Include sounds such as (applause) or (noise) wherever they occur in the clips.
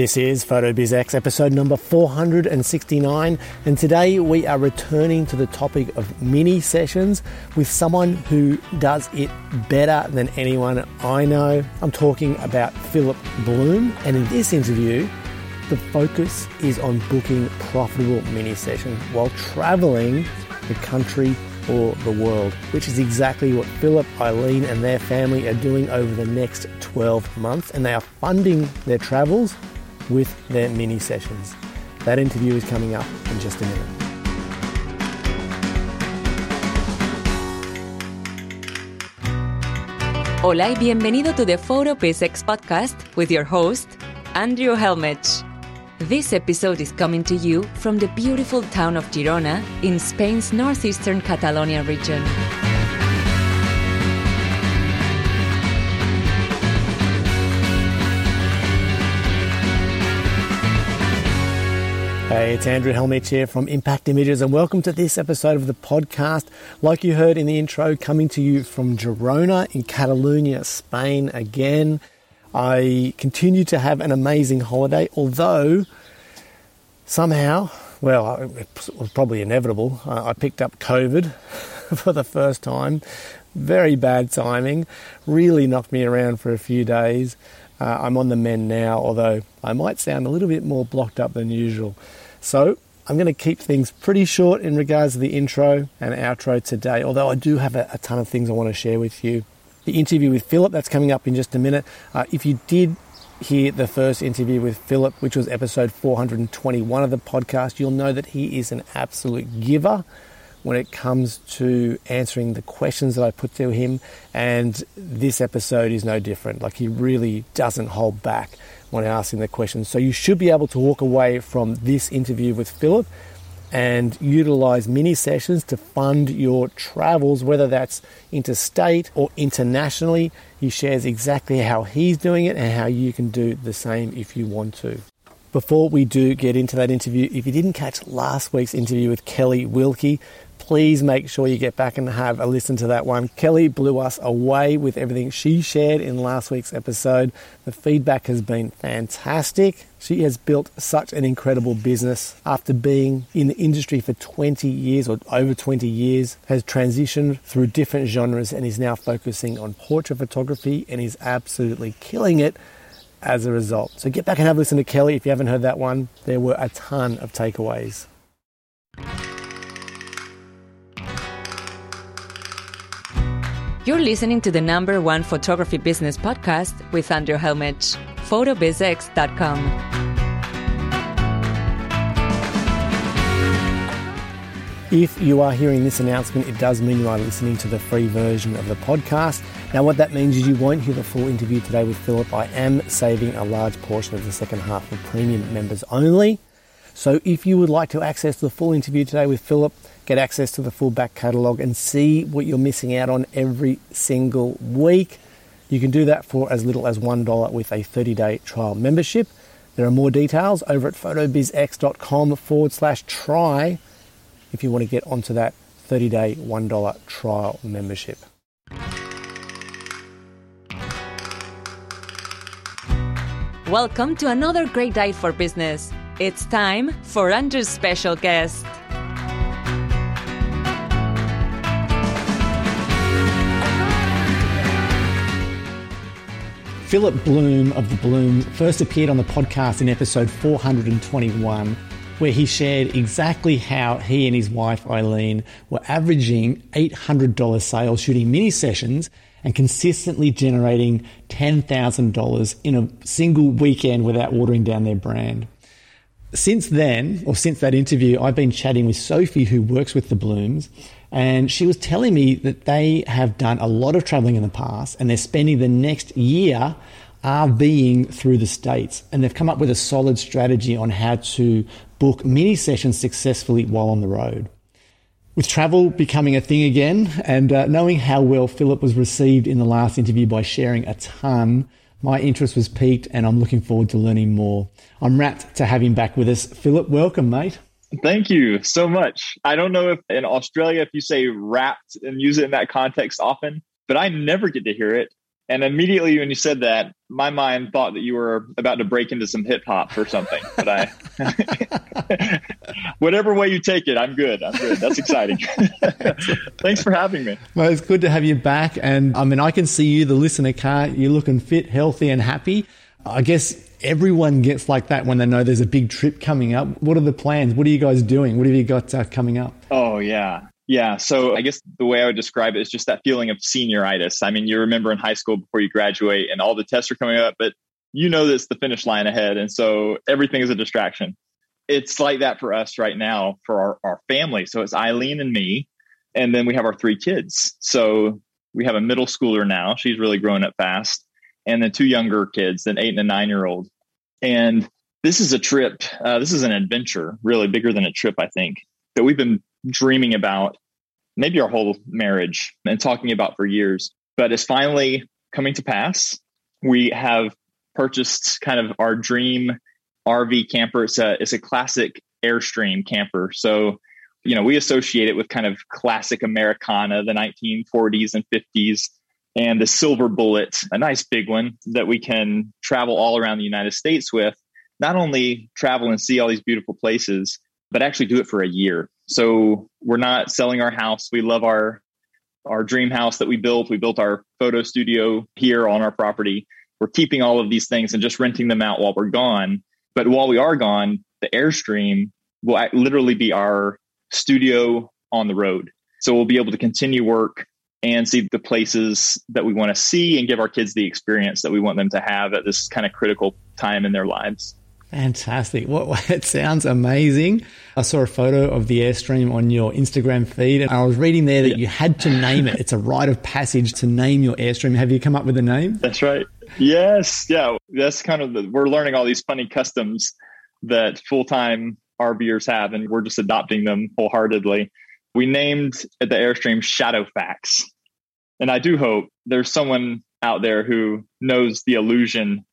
This is PhotoBizX episode number 469, and today we are returning to the topic of mini sessions with someone who does it better than anyone I know. I'm talking about Philip Bloom, and in this interview, the focus is on booking profitable mini sessions while traveling the country or the world, which is exactly what Philip, Eileen, and their family are doing over the next 12 months, and they are funding their travels with their mini sessions. That interview is coming up in just a minute. Hola y bienvenido to the PhotoBizX podcast with your host, Andrew Hellmich. This episode is coming to you from the beautiful town of Girona in Spain's northeastern Catalonia region. Hey, it's Andrew Hellmich here from Impact Images, and welcome to this episode of the podcast. Like you heard in the intro, coming to you from Girona in Catalonia, Spain again. I continue to have an amazing holiday, although somehow, well, it was probably inevitable, I picked up COVID (laughs) for the first time. Very bad timing, really knocked me around for a few days. Uh, I'm on the mend now, although I might sound a little bit more blocked up than usual. So I'm going to keep things pretty short in regards to the intro and outro today, although I do have a, a ton of things I want to share with you. The interview with Philip, that's coming up in just a minute. Uh, if you did hear the first interview with Philip, which was episode 421 of the podcast, you'll know that he is an absolute giver when it comes to answering the questions that I put to him. And this episode is no different. Like, he really doesn't hold back when asking the questions. So you should be able to walk away from this interview with Philip and utilize mini sessions to fund your travels, whether that's interstate or internationally. He shares exactly how he's doing it and how you can do the same if you want to. Before we do get into that interview, if you didn't catch last week's interview with Kelly Wilkie, please make sure you get back and have a listen to that one. Kelly blew us away with everything she shared in last week's episode. The feedback has been fantastic. She has built such an incredible business after being in the industry for 20 years or over 20 years, has transitioned through different genres and is now focusing on portrait photography and is absolutely killing it as a result. So get back and have a listen to Kelly if you haven't heard that one. There were a ton of takeaways. You're listening to the number one photography business podcast with Andrew Hellmich, photobizx.com. If you are hearing this announcement, it does mean you are listening to the free version of the podcast. Now, what that means is you won't hear the full interview today with Philip. I am saving a large portion of the second half for premium members only. So, if you would like to access the full interview today with Philip, get access to the full back catalogue, and see what you're missing out on every single week. You can do that for as little as $1 with a 30 day trial membership. There are more details over at photobizx.com forward slash try if you want to get onto that 30 day $1 trial membership. Welcome to another great day for business. It's time for Andrew's special guest. Philip Bloom of The Bloom first appeared on the podcast in episode 421, where he shared exactly how he and his wife Eileen were averaging $800 sales shooting mini sessions and consistently generating $10,000 in a single weekend without watering down their brand. Since then, or since that interview, I've been chatting with Sophie, who works with the Blooms, and she was telling me that they have done a lot of traveling in the past and they're spending the next year RVing through the States. And they've come up with a solid strategy on how to book mini sessions successfully while on the road. With travel becoming a thing again, and uh, knowing how well Philip was received in the last interview by sharing a ton, my interest was piqued and I'm looking forward to learning more. I'm rapt to have him back with us. Philip, welcome, mate. Thank you so much. I don't know if in Australia, if you say wrapped and use it in that context often, but I never get to hear it. And immediately when you said that, my mind thought that you were about to break into some hip hop or something. But I, (laughs) whatever way you take it, I'm good. I'm good. That's exciting. (laughs) Thanks for having me. Well, it's good to have you back. And I mean, I can see you, the listener can't. You're looking fit, healthy, and happy. I guess everyone gets like that when they know there's a big trip coming up. What are the plans? What are you guys doing? What have you got uh, coming up? Oh, yeah. Yeah. So I guess the way I would describe it is just that feeling of senioritis. I mean, you remember in high school before you graduate and all the tests are coming up, but you know that's the finish line ahead. And so everything is a distraction. It's like that for us right now for our, our family. So it's Eileen and me. And then we have our three kids. So we have a middle schooler now. She's really growing up fast. And then two younger kids, an eight and a nine year old. And this is a trip. Uh, this is an adventure, really bigger than a trip, I think, that we've been dreaming about maybe our whole marriage and talking about for years. But it's finally coming to pass. We have purchased kind of our dream RV camper. It's a, it's a classic Airstream camper. So, you know, we associate it with kind of classic Americana, the 1940s and 50s, and the Silver Bullet, a nice big one that we can travel all around the United States with. Not only travel and see all these beautiful places, but actually do it for a year. So we're not selling our house. We love our our dream house that we built. We built our photo studio here on our property. We're keeping all of these things and just renting them out while we're gone. But while we are gone, the Airstream will literally be our studio on the road. So we'll be able to continue work and see the places that we want to see and give our kids the experience that we want them to have at this kind of critical time in their lives. Fantastic. What, it sounds amazing. I saw a photo of the Airstream on your Instagram feed and I was reading there that yeah. you had to name it. It's a rite of passage to name your Airstream. Have you come up with a name? That's right. Yes. Yeah. That's kind of the, we're learning all these funny customs that full-time RVers have and we're just adopting them wholeheartedly. We named the Airstream Shadowfax. And I do hope there's someone out there who knows the illusion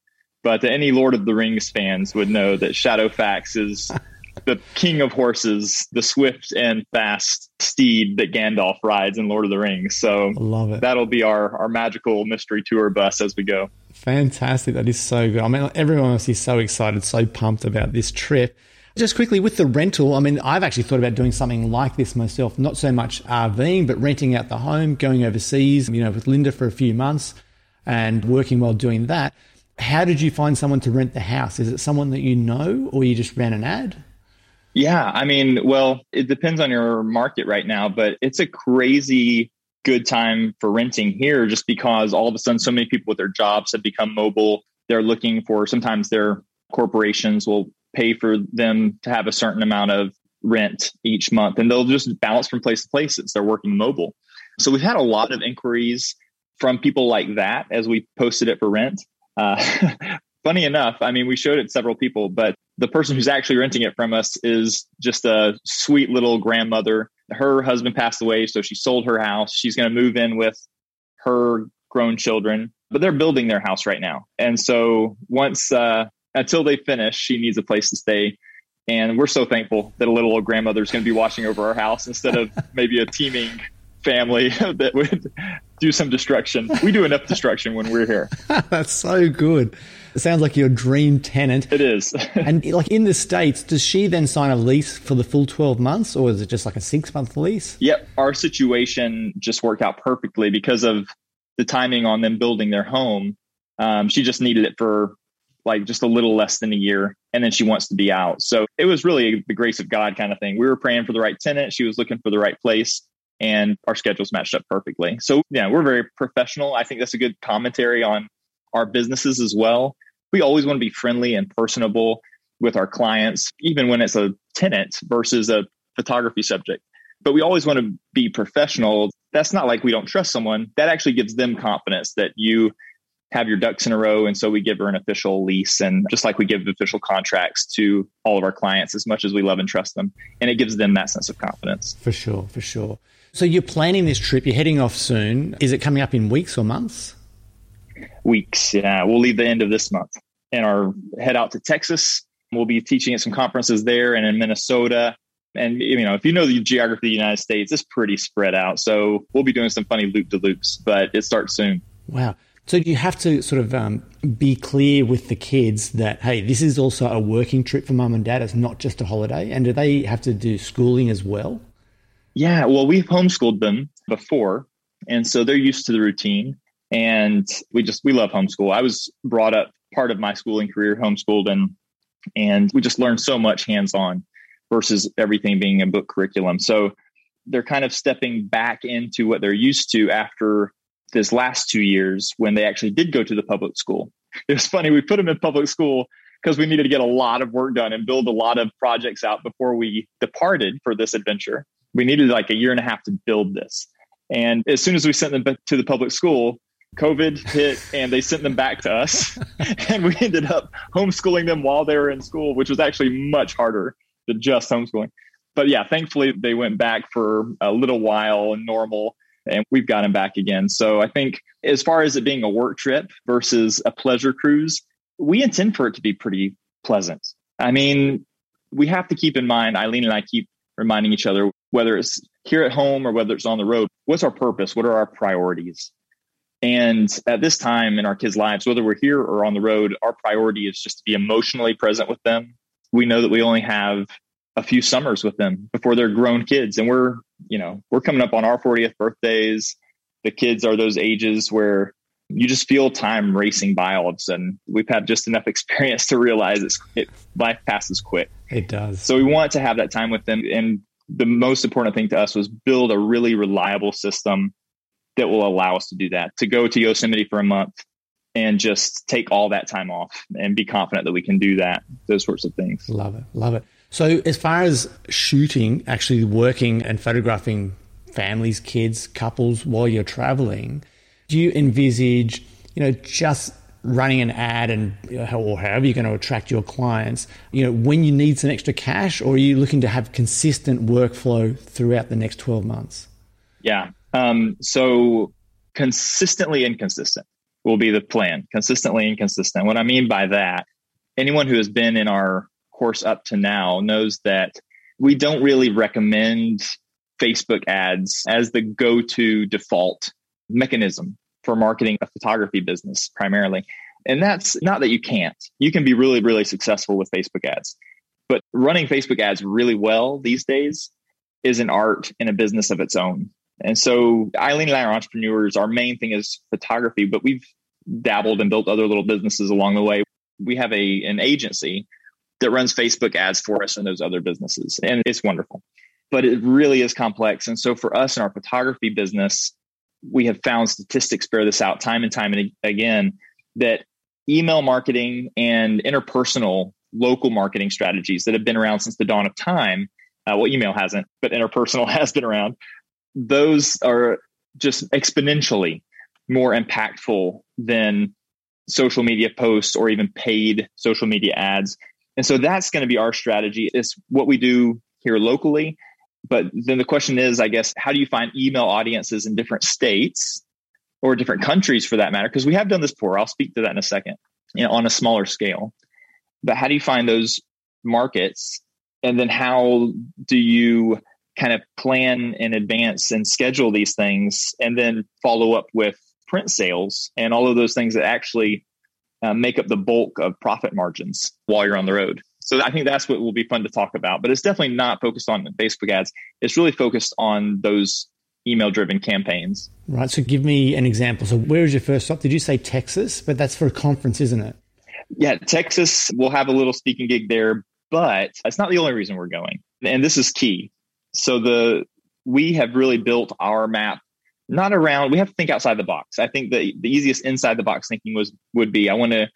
but any Lord of the Rings fans would know that Shadowfax is (laughs) the king of horses, the swift and fast steed that Gandalf rides in Lord of the Rings. So love it. That'll be our our magical mystery tour bus as we go. Fantastic. That is so good. I mean, everyone must be so excited, so pumped about this trip. Just quickly with the rental, I mean, I've actually thought about doing something like this myself, not so much RVing, but renting out the home, going overseas, you know, with Linda for a few months and working while doing that. How did you find someone to rent the house? Is it someone that you know or you just ran an ad? Yeah, I mean, well, it depends on your market right now, but it's a crazy good time for renting here just because all of a sudden so many people with their jobs have become mobile. They're looking for sometimes their corporations will pay for them to have a certain amount of rent each month and they'll just bounce from place to place since they're working mobile. So we've had a lot of inquiries from people like that as we posted it for rent. Uh, (laughs) funny enough, I mean, we showed it several people, but the person who's actually renting it from us is just a sweet little grandmother. Her husband passed away, so she sold her house. She's going to move in with her grown children, but they're building their house right now. And so once, uh, until they finish, she needs a place to stay. And we're so thankful that a little old grandmother is going to be watching over our house instead of (laughs) maybe a teeming family (laughs) that would do some destruction. We do enough destruction when we're here. (laughs) That's so good. It sounds like your dream tenant. It is. and like in the States, does she then sign a lease for the full 12 months or is it just like a six month lease? Yep. Our situation just worked out perfectly because of the timing on them building their home. Um, she just needed it for like just a little less than a year and then she wants to be out. So it was really the grace of God kind of thing. We were praying for the right tenant. She was looking for the right place and our schedules matched up perfectly. So yeah, we're very professional. I think that's a good commentary on our businesses as well. We always want to be friendly and personable with our clients, even when it's a tenant versus a photography subject. But we always want to be professional. That's not like we don't trust someone. That actually gives them confidence that you have your ducks in a row. And so we give her an official lease and just like we give official contracts to all of our clients as much as we love and trust them. And it gives them that sense of confidence. For sure, for sure. So you're planning this trip, you're heading off soon. Is it coming up in weeks or months? Weeks, yeah. We'll leave the end of this month and our head out to Texas. We'll be teaching at some conferences there and in Minnesota. And you know, if you know the geography of the United States, it's pretty spread out. So we'll be doing some funny loop to loops, but it starts soon. Wow. So you have to sort of um, be clear with the kids that hey, this is also a working trip for mum and dad. It's not just a holiday. And do they have to do schooling as well? Yeah, well, we've homeschooled them before, and so they're used to the routine. And we just we love homeschool. I was brought up part of my schooling career homeschooled, and and we just learned so much hands on versus everything being a book curriculum. So they're kind of stepping back into what they're used to after this last two years when they actually did go to the public school. (laughs) It was funny, we put them in public school because we needed to get a lot of work done and build a lot of projects out before we departed for this adventure. We needed like a year and a half to build this. And as soon as we sent them to the public school, COVID hit and they sent them back to us. (laughs) and we ended up homeschooling them while they were in school, which was actually much harder than just homeschooling. But yeah, thankfully they went back for a little while and normal and we've got them back again. So I think as far as it being a work trip versus a pleasure cruise, we intend for it to be pretty pleasant. I mean, we have to keep in mind, Eileen and I keep reminding each other, whether it's here at home or whether it's on the road, what's our purpose? What are our priorities? And at this time in our kids' lives, whether we're here or on the road, our priority is just to be emotionally present with them. We know that we only have a few summers with them before they're grown kids. And we're, you know, we're coming up on our 40th birthdays. The kids are those ages where you just feel time racing by all of a sudden. We've had just enough (laughs) experience to realize it's, it, life passes quick. It does. So we want to have that time with them. And the most important thing to us was build a really reliable system that will allow us to do that, to go to Yosemite for a month and just take all that time off and be confident that we can do that, those sorts of things. Love it. Love it. So, as far as shooting, actually working and photographing families, kids, couples while you're traveling, do you envisage, you know, just running an ad and or however you're going to attract your clients, you know, when you need some extra cash, or are you looking to have consistent workflow throughout the next 12 months? Yeah. Um, so consistently inconsistent will be the plan. Consistently inconsistent. What I mean by that, anyone who has been in our course up to now knows that we don't really recommend Facebook ads as the go to default mechanism for marketing a photography business primarily. And that's not that you can't. You can be really, really successful with Facebook ads. But running Facebook ads really well these days is an art in a business of its own. And so Eileen and I are entrepreneurs. Our main thing is photography, but we've dabbled and built other little businesses along the way. We have a an agency that runs Facebook ads for us and those other businesses. And it's wonderful. But it really is complex. And so for us in our photography business, we have found statistics bear this out time and time and again that email marketing and interpersonal local marketing strategies that have been around since the dawn of time. Uh, well, email hasn't, but interpersonal (laughs) has been around. Those are just exponentially more impactful than social media posts or even paid social media ads and so that's going to be our strategy. It's what we do here locally. But then the question is, I guess, how do you find email audiences in different states or different countries for that matter? Because we have done this before. I'll speak to that in a second you know, on a smaller scale. But how do you find those markets? And then how do you kind of plan in advance and schedule these things and then follow up with print sales and all of those things that actually uh, make up the bulk of profit margins while you're on the road. So I think that's what will be fun to talk about. But it's definitely not focused on Facebook ads. It's really focused on those email driven campaigns. Right. So give me an example. So where was your first stop? Did you say Texas? But that's for a conference, isn't it? Yeah, Texas. We'll have a little speaking gig there, but it's not the only reason we're going. And this is key. So the we have really built our map not around we have to think outside the box. I think the, the easiest inside the box thinking was would be i want to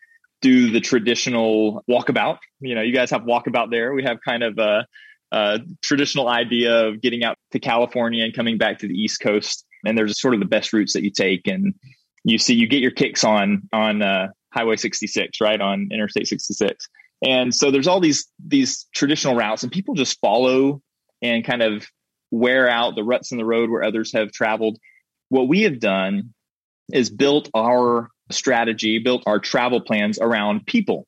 do the traditional walkabout. You know you guys have walkabout there. We have kind of a, a, traditional idea of getting out to california and coming back to the east coast. And there's sort of the best routes that you take. And you see you get your kicks on on uh, highway 66 right? On interstate 66 and so there's all these these traditional routes and people just follow and kind of wear out the ruts in the road where others have traveled what we have done is built our strategy, built our travel plans around people.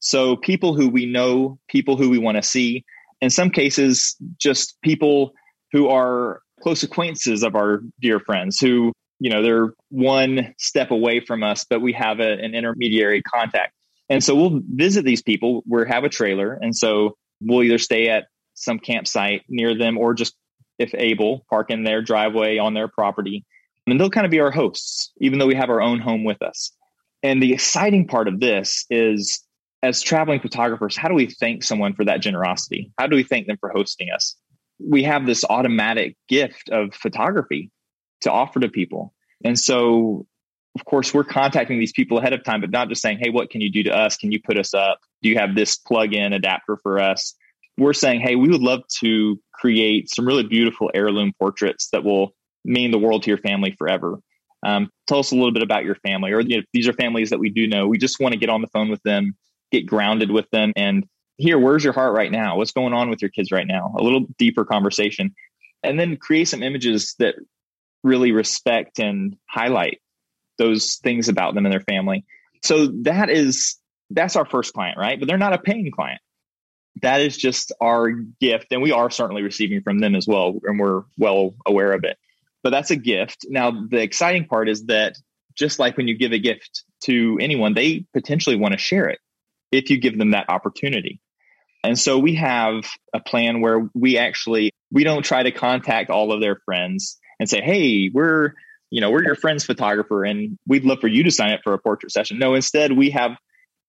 So people who we know, people who we want to see, in some cases, just people who are close acquaintances of our dear friends who you know, they're one step away from us, but we have a, an intermediary contact. And so we'll visit these people. We have a trailer. And so we'll either stay at some campsite near them or just, if able, park in their driveway on their property. And they'll kind of be our hosts, even though we have our own home with us. And the exciting part of this is as traveling photographers, how do we thank someone for that generosity? How do we thank them for hosting us? We have this automatic gift of photography to offer to people. And so, of course, we're contacting these people ahead of time, but not just saying, hey, what can you do to us? Can you put us up? Do you have this plug in adapter for us? We're saying, hey, we would love to create some really beautiful heirloom portraits that will mean the world to your family forever. Um, tell us a little bit about your family, or you know, these are families that we do know. We just want to get on the phone with them, get grounded with them, and here, where's your heart right now? What's going on with your kids right now? A little deeper conversation, and then create some images that really respect and highlight those things about them and their family. So that is that's our first client, right? But they're not a paying client. That is just our gift, and we are certainly receiving from them as well, and we're well aware of it. But that's a gift. Now, the exciting part is that just like when you give a gift to anyone, they potentially want to share it if you give them that opportunity. And so we have a plan where we actually we don't try to contact all of their friends and say, "Hey, we're you know we're your friend's photographer, and we'd love for you to sign up for a portrait session." No, instead we have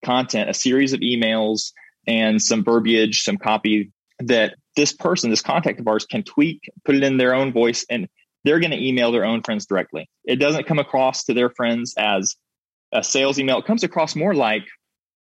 content, a series of emails and some verbiage, some copy that this person, this contact of ours, can tweak, put it in their own voice, and they're going to email their own friends directly. It doesn't come across to their friends as a sales email. It comes across more like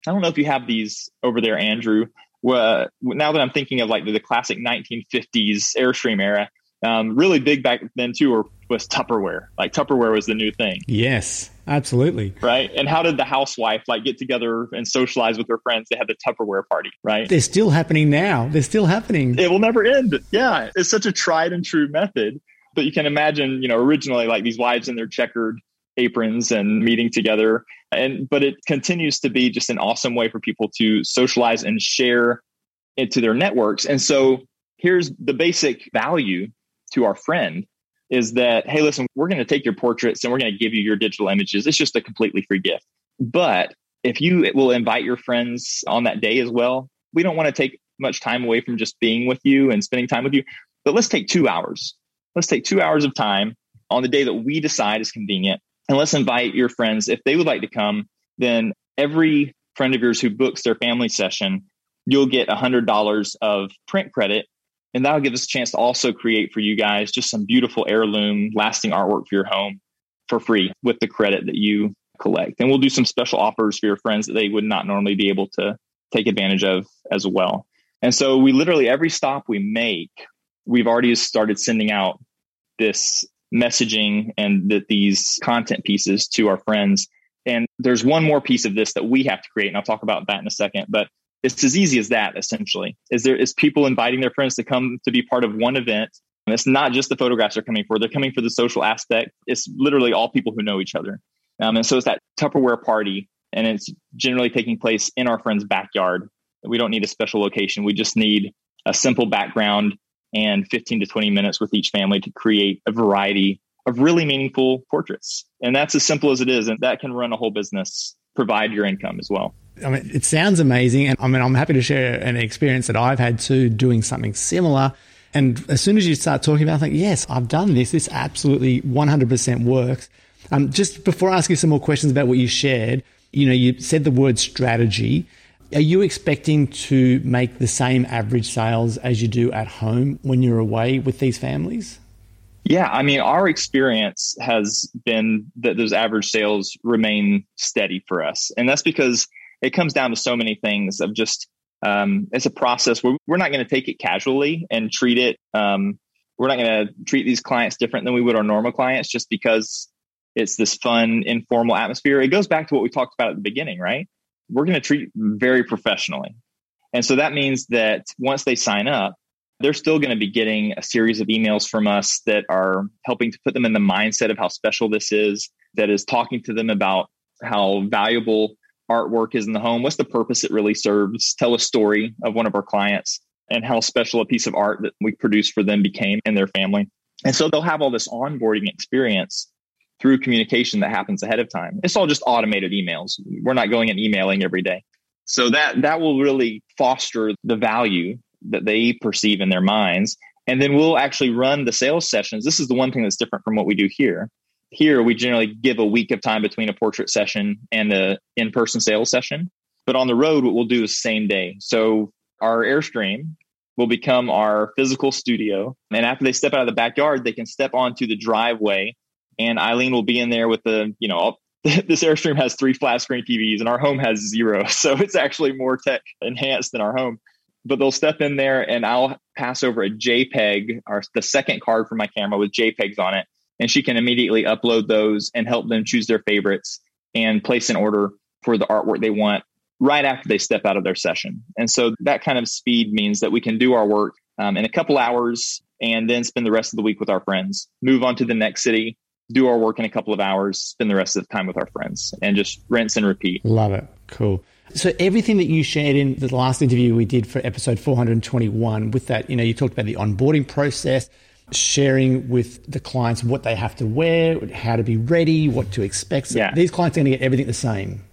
I don't know if you have these over there, Andrew. Uh, now that I'm thinking of like the, the classic 1950s Airstream era, um, really big back then too or was Tupperware. Like Tupperware was the new thing. Yes, absolutely. Right. And how did the housewife like get together and socialize with her friends? They had the Tupperware party, right? They're still happening now. They're still happening. It will never end. Yeah. It's such a tried and true method. But you can imagine, you know, originally like these wives in their checkered aprons and meeting together. And but it continues to be just an awesome way for people to socialize and share into their networks. And so here's the basic value to our friend is that, hey, listen, we're going to take your portraits and we're going to give you your digital images. It's just a completely free gift. But if you will invite your friends on that day as well, we don't want to take much time away from just being with you and spending time with you. But let's take two hours. Let's take two hours of time on the day that we decide is convenient. And let's invite your friends. If they would like to come, then every friend of yours who books their family session, you'll get $100 of print credit and that'll give us a chance to also create for you guys just some beautiful heirloom, lasting artwork for your home for free with the credit that you collect. And we'll do some special offers for your friends that they would not normally be able to take advantage of as well. And so we literally, every stop we make, we've already started sending out this messaging and that these content pieces to our friends. And there's one more piece of this that we have to create, and I'll talk about that in a second. But it's as easy as that essentially. Is there is people inviting their friends to come to be part of one event? And it's not just the photographs they're coming for they're coming for the social aspect. It's literally all people who know each other. Um, and so it's that tupperware party and it's generally taking place in our friend's backyard. We don't need a special location. We just need a simple background and 15 to 20 minutes with each family to create a variety of really meaningful portraits and that's as simple as it is and that can run a whole business provide your income as well I mean, it sounds amazing. And I mean, I'm happy to share an experience that I've had too doing something similar. And as soon as you start talking about it, I think, yes, I've done this. This absolutely 100% works. Um, just before I ask you some more questions about what you shared, you know, you said the word strategy. Are you expecting to make the same average sales as you do at home when you're away with these families? Yeah, I mean, our experience has been that those average sales remain steady for us. And that's because it comes down to so many things of just um, it's a process where we're not going to take it casually and treat it um, we're not going to treat these clients different than we would our normal clients just because it's this fun informal atmosphere it goes back to what we talked about at the beginning right we're going to treat very professionally and so that means that once they sign up they're still going to be getting a series of emails from us that are helping to put them in the mindset of how special this is that is talking to them about how valuable artwork is in the home, what's the purpose it really serves, tell a story of one of our clients and how special a piece of art that we produced for them became in their family. And so they'll have all this onboarding experience through communication that happens ahead of time. It's all just automated emails. We're not going and emailing every day. So that that will really foster the value that they perceive in their minds. And then we'll actually run the sales sessions. This is the one thing that's different from what we do here. Here, we generally give a week of time between a portrait session and the in person sales session. But on the road, what we'll do is same day. So our Airstream will become our physical studio. And after they step out of the backyard, they can step onto the driveway and Eileen will be in there with the, you know, (laughs) this Airstream has three flat screen TVs and our home has zero. (laughs) So it's actually more tech enhanced than our home. But they'll step in there and I'll pass over a JPEG or the second card from my camera with JPEGs on it. And she can immediately upload those and help them choose their favorites and place an order for the artwork they want right after they step out of their session. And so that kind of speed means that we can do our work um, in a couple hours and then spend the rest of the week with our friends, move on to the next city, do our work in a couple of hours, spend the rest of the time with our friends, and just rinse and repeat. Love it. Cool. So everything that you shared in the last interview we did for episode 421 with that, you know, you talked about the onboarding process, sharing with the clients what they have to wear, how to be ready, what to expect. So yeah. These clients are going to get everything the same.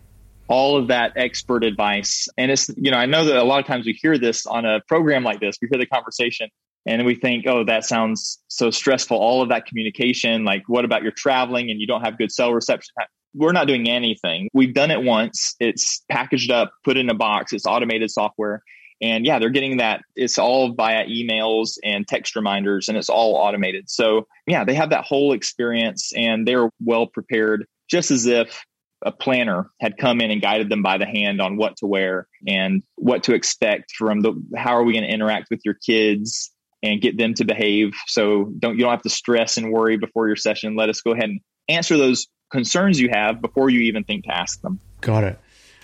All of that expert advice. And it's, you know, I know that a lot of times we hear this on a program like this, we hear the conversation and we think, oh, that sounds so stressful. All of that communication, like, what about your traveling and you don't have good cell reception? We're not doing anything. We've done it once. It's packaged up, put in a box. It's automated software. And yeah, they're getting that. It's all via emails and text reminders, and it's all automated. So yeah, they have that whole experience and they're well prepared, just as if a planner had come in and guided them by the hand on what to wear and what to expect from the how are we going to interact with your kids and get them to behave. So don't you don't have to stress and worry before your session. Let us go ahead and answer those concerns you have before you even think to ask them. Got it.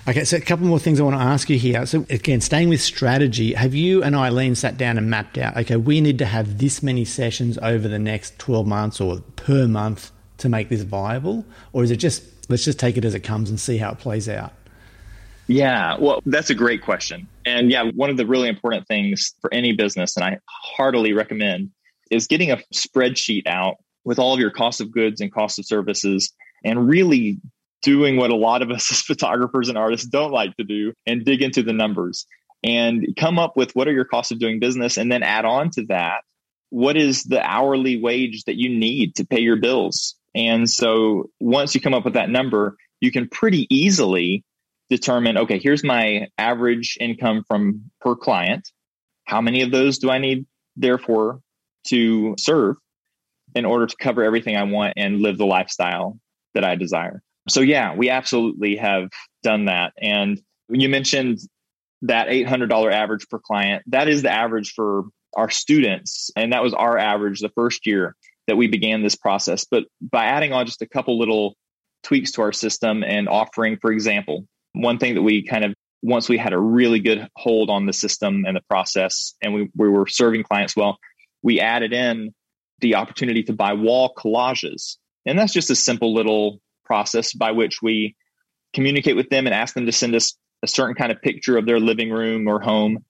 Okay, so a couple more things I want to ask you here. So again, staying with strategy, have you and Eileen sat down and mapped out, okay, we need to have this many sessions over the next 12 months or per month to make this viable? Or is it just let's just take it as it comes and see how it plays out? Yeah, well, that's a great question. And yeah, one of the really important things for any business, and I heartily recommend, is getting a spreadsheet out with all of your cost of goods and cost of services and really doing what a lot of us (laughs) as photographers and artists don't like to do and dig into the numbers and come up with what are your costs of doing business and then add on to that what is the hourly wage that you need to pay your bills and so once you come up with that number you can pretty easily determine okay here's my average income from per client. How many of those do i need therefore to serve in order to cover everything i want and live the lifestyle that i desire? So yeah we absolutely have done that. And you mentioned that $800 average per client. That is the average for our students and that was our average the first year that we began this process. But by adding on just a couple little tweaks to our system and offering for example one thing that we kind of once we had a really good hold on the system and the process and we, we were serving clients well we added in the opportunity to buy wall collages. And that's just a simple little process by which we communicate with them and ask them to send us a certain kind of picture of their living room or home.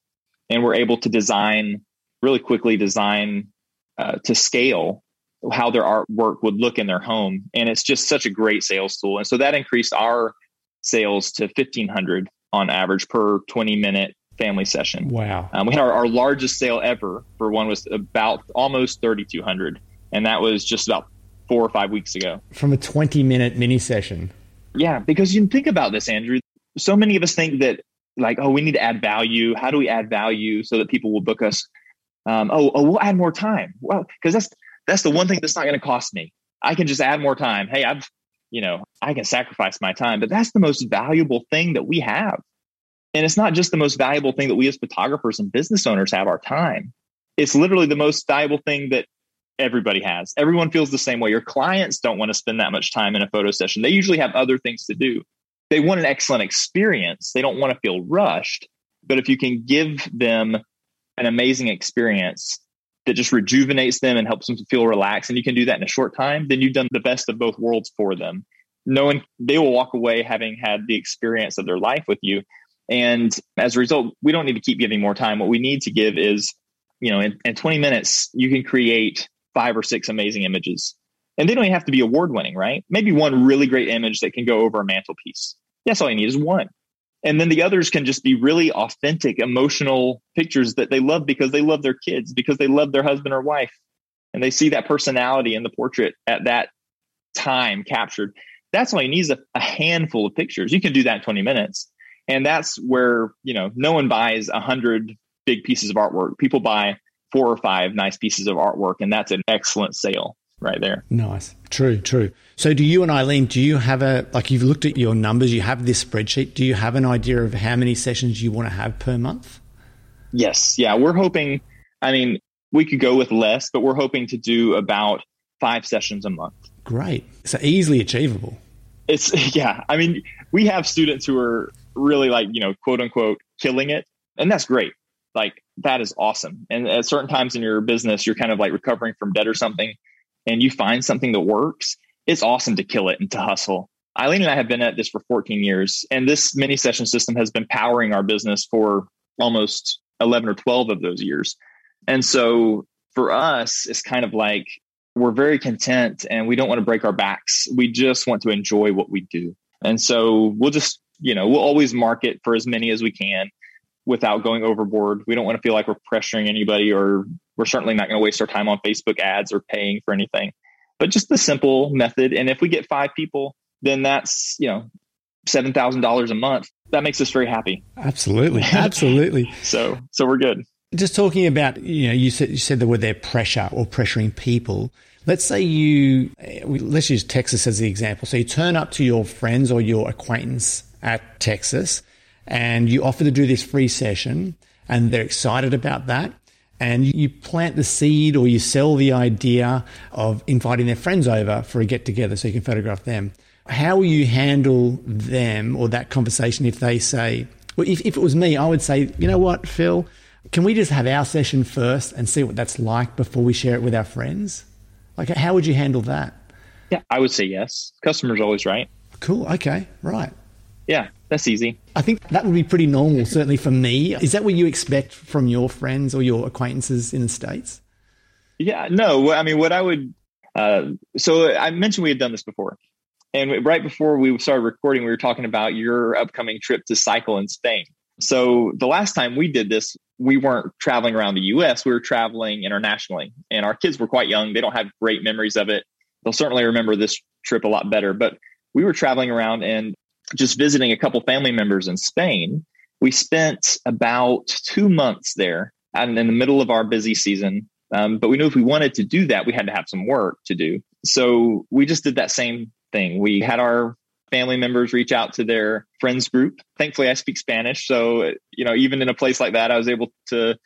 And we're able to design really quickly design uh, to scale how their artwork would look in their home. And it's just such a great sales tool. And so that increased our sales to 1500 on average per 20 minute family session. Wow. Um, we had our, our, largest sale ever for one was about almost 3,200. And that was just about four or five weeks ago. From a 20 minute mini session. Yeah. Because you think about this, Andrew. So many of us think that like, oh, we need to add value. How do we add value so that people will book us? Um, oh, oh, we'll add more time. Well, because that's, that's the one thing that's not going to cost me. I can just add more time. Hey, I've you know, I can sacrifice my time, but that's the most valuable thing that we have. And it's not just the most valuable thing that we as photographers and business owners have our time. It's literally the most valuable thing that everybody has. Everyone feels the same way. Your clients don't want to spend that much time in a photo session. They usually have other things to do. They want an excellent experience. They don't want to feel rushed. But if you can give them an amazing experience that just rejuvenates them and helps them to feel relaxed and you can do that in a short time then you've done the best of both worlds for them knowing they will walk away having had the experience of their life with you and as a result we don't need to keep giving more time what we need to give is you know in, in 20 minutes you can create five or six amazing images And they don't even have to be award winning, right? Maybe one really great image that can go over a mantelpiece. That's all you need is one. And then the others can just be really authentic, emotional pictures that they love because they love their kids, because they love their husband or wife. And they see that personality in the portrait at that time captured. That's all you need is a, a handful of pictures. You can do that in 20 minutes. And that's where, you know, no one buys a hundred big pieces of artwork. People buy four or five nice pieces of artwork, and that's an excellent sale right there. Nice. True, true. So do you and Eileen, do you have a like you've looked at your numbers, you have this spreadsheet, do you have an idea of how many sessions you want to have per month? Yes. Yeah. We're hoping I mean, we could go with less, but we're hoping to do about five sessions a month. Great. So easily achievable. It's (laughs) yeah. I mean, we have students who are really like, you know, quote unquote killing it. And that's great. Like that is awesome. And at certain times in your business, you're kind of like recovering from debt or something and you find something that works, it's awesome to kill it and to hustle. Eileen and I have been at this for 14 years, and this mini session system has been powering our business for almost 11 or 12 of those years. And so for us, it's kind of like we're very content and we don't want to break our backs. We just want to enjoy what we do. And so we'll just, you know, we'll always market for as many as we can without going overboard. We don't want to feel like we're pressuring anybody or we're certainly not going to waste our time on Facebook ads or paying for anything. But just the simple method. And if we get five people, then that's, you know, $7,000 a month. That makes us very happy. Absolutely. (laughs) Absolutely. so, so we're good. Just talking about, you know, you said, you said the word there pressure or pressuring people. Let's say you, let's use Texas as the example. So you turn up to your friends or your acquaintance at Texas and you offer to do this free session and they're excited about that and you plant the seed or you sell the idea of inviting their friends over for a get together so you can photograph them. How will you handle them or that conversation if they say, well, if, if it was me, I would say, you know what, Phil, can we just have our session first and see what that's like before we share it with our friends? Like, how would you handle that? Yeah, I would say yes. Customer's always right. Cool. Okay. Right. Yeah, that's easy. I think that would be pretty normal, certainly for me. Is that what you expect from your friends or your acquaintances in the States? Yeah, no. I mean, what I would, uh, so I mentioned we had done this before. And right before we started recording, we were talking about your upcoming trip to cycle in Spain. So the last time we did this, we weren't traveling around the US, we were traveling internationally. And our kids were quite young. They don't have great memories of it. They'll certainly remember this trip a lot better. But we were traveling around and just visiting a couple family members in Spain. We spent about two months there and in the middle of our busy season. Um, but we knew if we wanted to do that, we had to have some work to do. So we just did that same thing. We had our family members reach out to their friends group. Thankfully, I speak Spanish. So, you know, even in a place like that, I was able to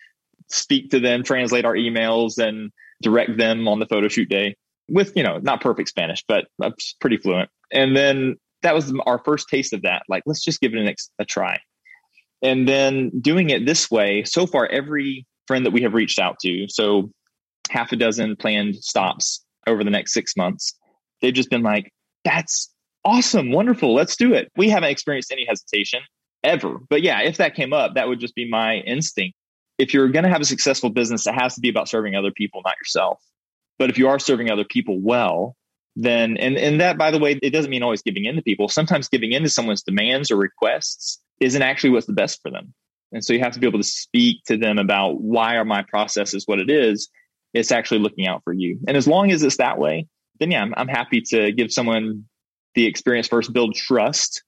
speak to them, translate our emails, and direct them on the photo shoot day with, you know, not perfect Spanish, but I'm pretty fluent. And then that was our first taste of that. Like, let's just give it an ex- a try. And then doing it this way, so far, every friend that we have reached out to, so half a dozen planned stops over the next six months, they've just been like, that's awesome, wonderful, let's do it. We haven't experienced any hesitation ever. But yeah, if that came up, that would just be my instinct. If you're going to have a successful business, it has to be about serving other people, not yourself. But if you are serving other people well, then and and that by the way it doesn't mean always giving in to people. Sometimes giving in to someone's demands or requests isn't actually what's the best for them. And so you have to be able to speak to them about why are my processes what it is. It's actually looking out for you. And as long as it's that way then yeah i'm, I'm happy to give someone the experience first build trust.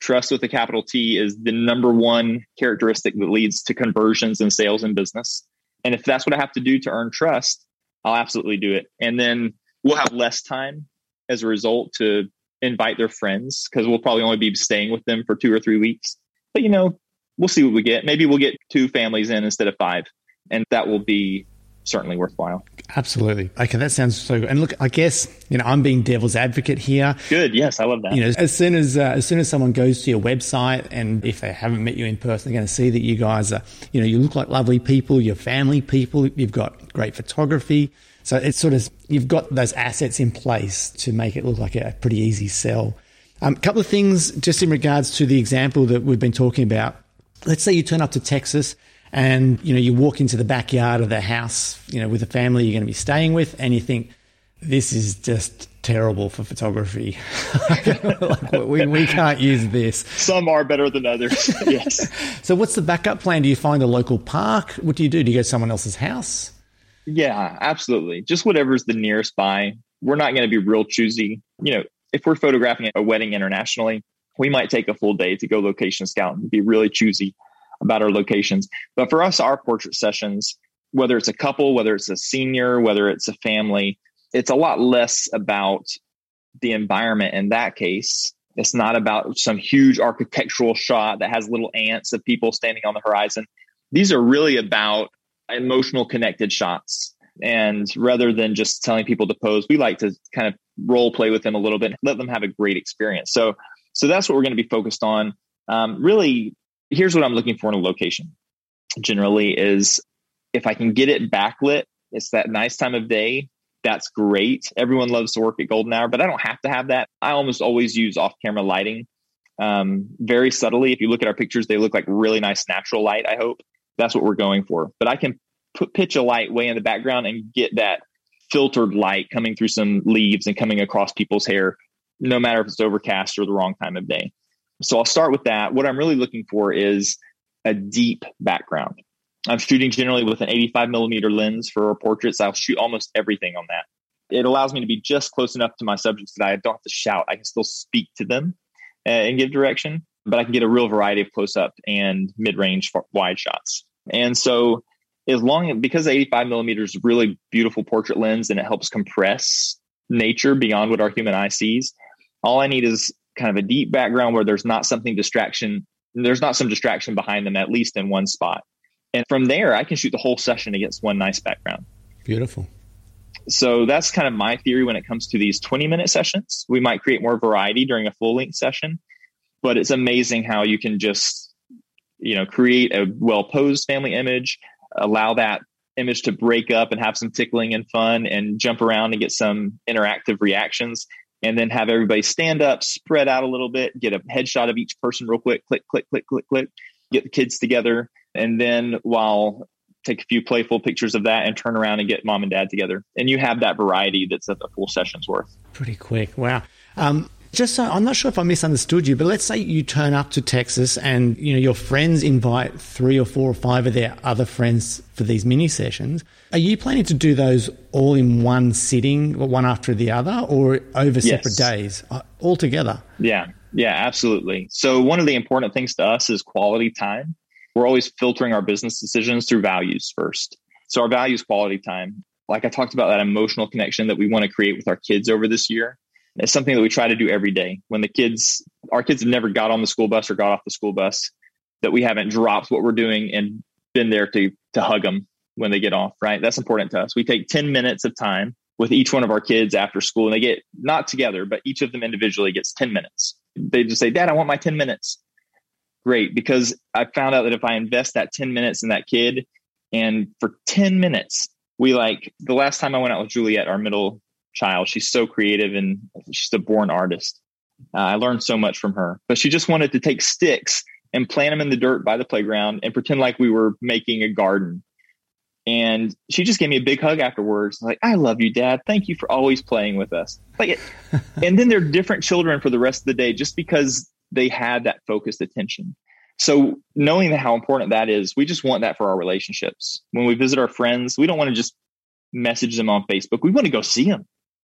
Trust with a capital t is the number one characteristic that leads to conversions and sales in business. And if that's what i have to do to earn trust i'll absolutely do it. And then we'll have less time as a result to invite their friends because we'll probably only be staying with them for two or three weeks. But you know, we'll see what we get. Maybe we'll get two families in instead of five, and that will be certainly worthwhile. Absolutely. Okay, that sounds so good. And look, I guess you know I'm being devil's advocate here. Good. Yes, I love that. You know, as soon as uh, as soon as someone goes to your website, and if they haven't met you in person, they're going to see that you guys are, you know, you look like lovely people. You're family people. You've got great photography. So it's sort of, you've got those assets in place to make it look like a pretty easy sell. A um, couple of things just in regards to the example that we've been talking about. Let's say you turn up to Texas and, you know, you walk into the backyard of the house, you know, with the family you're going to be staying with and you think, this is just terrible for photography. (laughs) like, we, we can't use this. Some are better than others. (laughs) yes. So, what's the backup plan? Do you find a local park? What do you do? Do you go to someone else's house? Yeah, absolutely. Just whatever's the nearest by. We're not going to be real choosy. You know, if we're photographing a wedding internationally, we might take a full day to go location scout and be really choosy about our locations. But for us, our portrait sessions, whether it's a couple, whether it's a senior, whether it's a family, it's a lot less about the environment in that case. It's not about some huge architectural shot that has little ants of people standing on the horizon. These are really about emotional connected shots. And rather than just telling people to pose, we like to kind of role play with them a little bit, let them have a great experience. So, so that's what we're going to be focused on. Um, really, here's what I'm looking for in a location. Generally, is if I can get it backlit, it's that nice time of day that's great. Everyone loves to work at golden hour, but I don't have to have that. I almost always use off camera lighting um, very subtly. If you look at our pictures, they look like really nice natural light, I hope. That's what we're going for. But I can put pitch a light way in the background and get that filtered light coming through some leaves and coming across people's hair, no matter if it's overcast or the wrong time of day. So I'll start with that. What I'm really looking for is a deep background. I'm shooting generally with an 85 millimeter lens for portraits. I'll shoot almost everything on that. It allows me to be just close enough to my subjects that I don't have to shout. I can still speak to them uh, and give direction, but I can get a real variety of close up and mid range wide shots. And so, as long because 85 millimeters is really beautiful portrait lens and it helps compress nature beyond what our human eye sees, all I need is kind of a deep background where there's not something distraction. There's not some distraction behind them, at least in one spot. And from there, I can shoot the whole session against one nice background. Beautiful. So that's kind of my theory when it comes to these 20 minute sessions. We might create more variety during a full length session, but it's amazing how you can just, you know, create a well posed family image, allow that image to break up and have some tickling and fun and jump around and get some interactive reactions and then have everybody stand up, spread out a little bit, get a headshot of each person real quick, click, click, click, click, click, get the kids together, and then while take a few playful pictures of that and turn around and get mom and dad together. And you have that variety that's a full session's worth. Pretty quick. Wow. Um, just so I'm not sure if I misunderstood you, but let's say you turn up to Texas and you know your friends invite three or four or five of their other friends for these mini sessions. Are you planning to do those all in one sitting, one after the other, or over yes. separate days uh, all together? Yeah, yeah, absolutely. So one of the important things to us is quality time we're always filtering our business decisions through values first. So our values quality time. Like I talked about that emotional connection that we want to create with our kids over this year. It's something that we try to do every day. When the kids, our kids have never got on the school bus or got off the school bus, that we haven't dropped what we're doing and been there to to hug them when they get off. Right, that's important to us. We take ten minutes of time with each one of our kids after school, and they get not together, but each of them individually gets ten minutes. They just say, "Dad, I want my ten minutes." great because I found out that if I invest that 10 minutes in that kid and for 10 minutes, we like the last time I went out with Juliet, our middle child, she's so creative and she's a born artist. Uh, I learned so much from her, but she just wanted to take sticks and plant them in the dirt by the playground and pretend like we were making a garden. And she just gave me a big hug afterwards. Like, I love you, dad. Thank you for always playing with us. Like, (laughs) and then they're different children for the rest of the day just because they had that focused attention. So knowing how important that is, we just want that for our relationships. When we visit our friends, we don't want to just message them on Facebook. We want to go see them.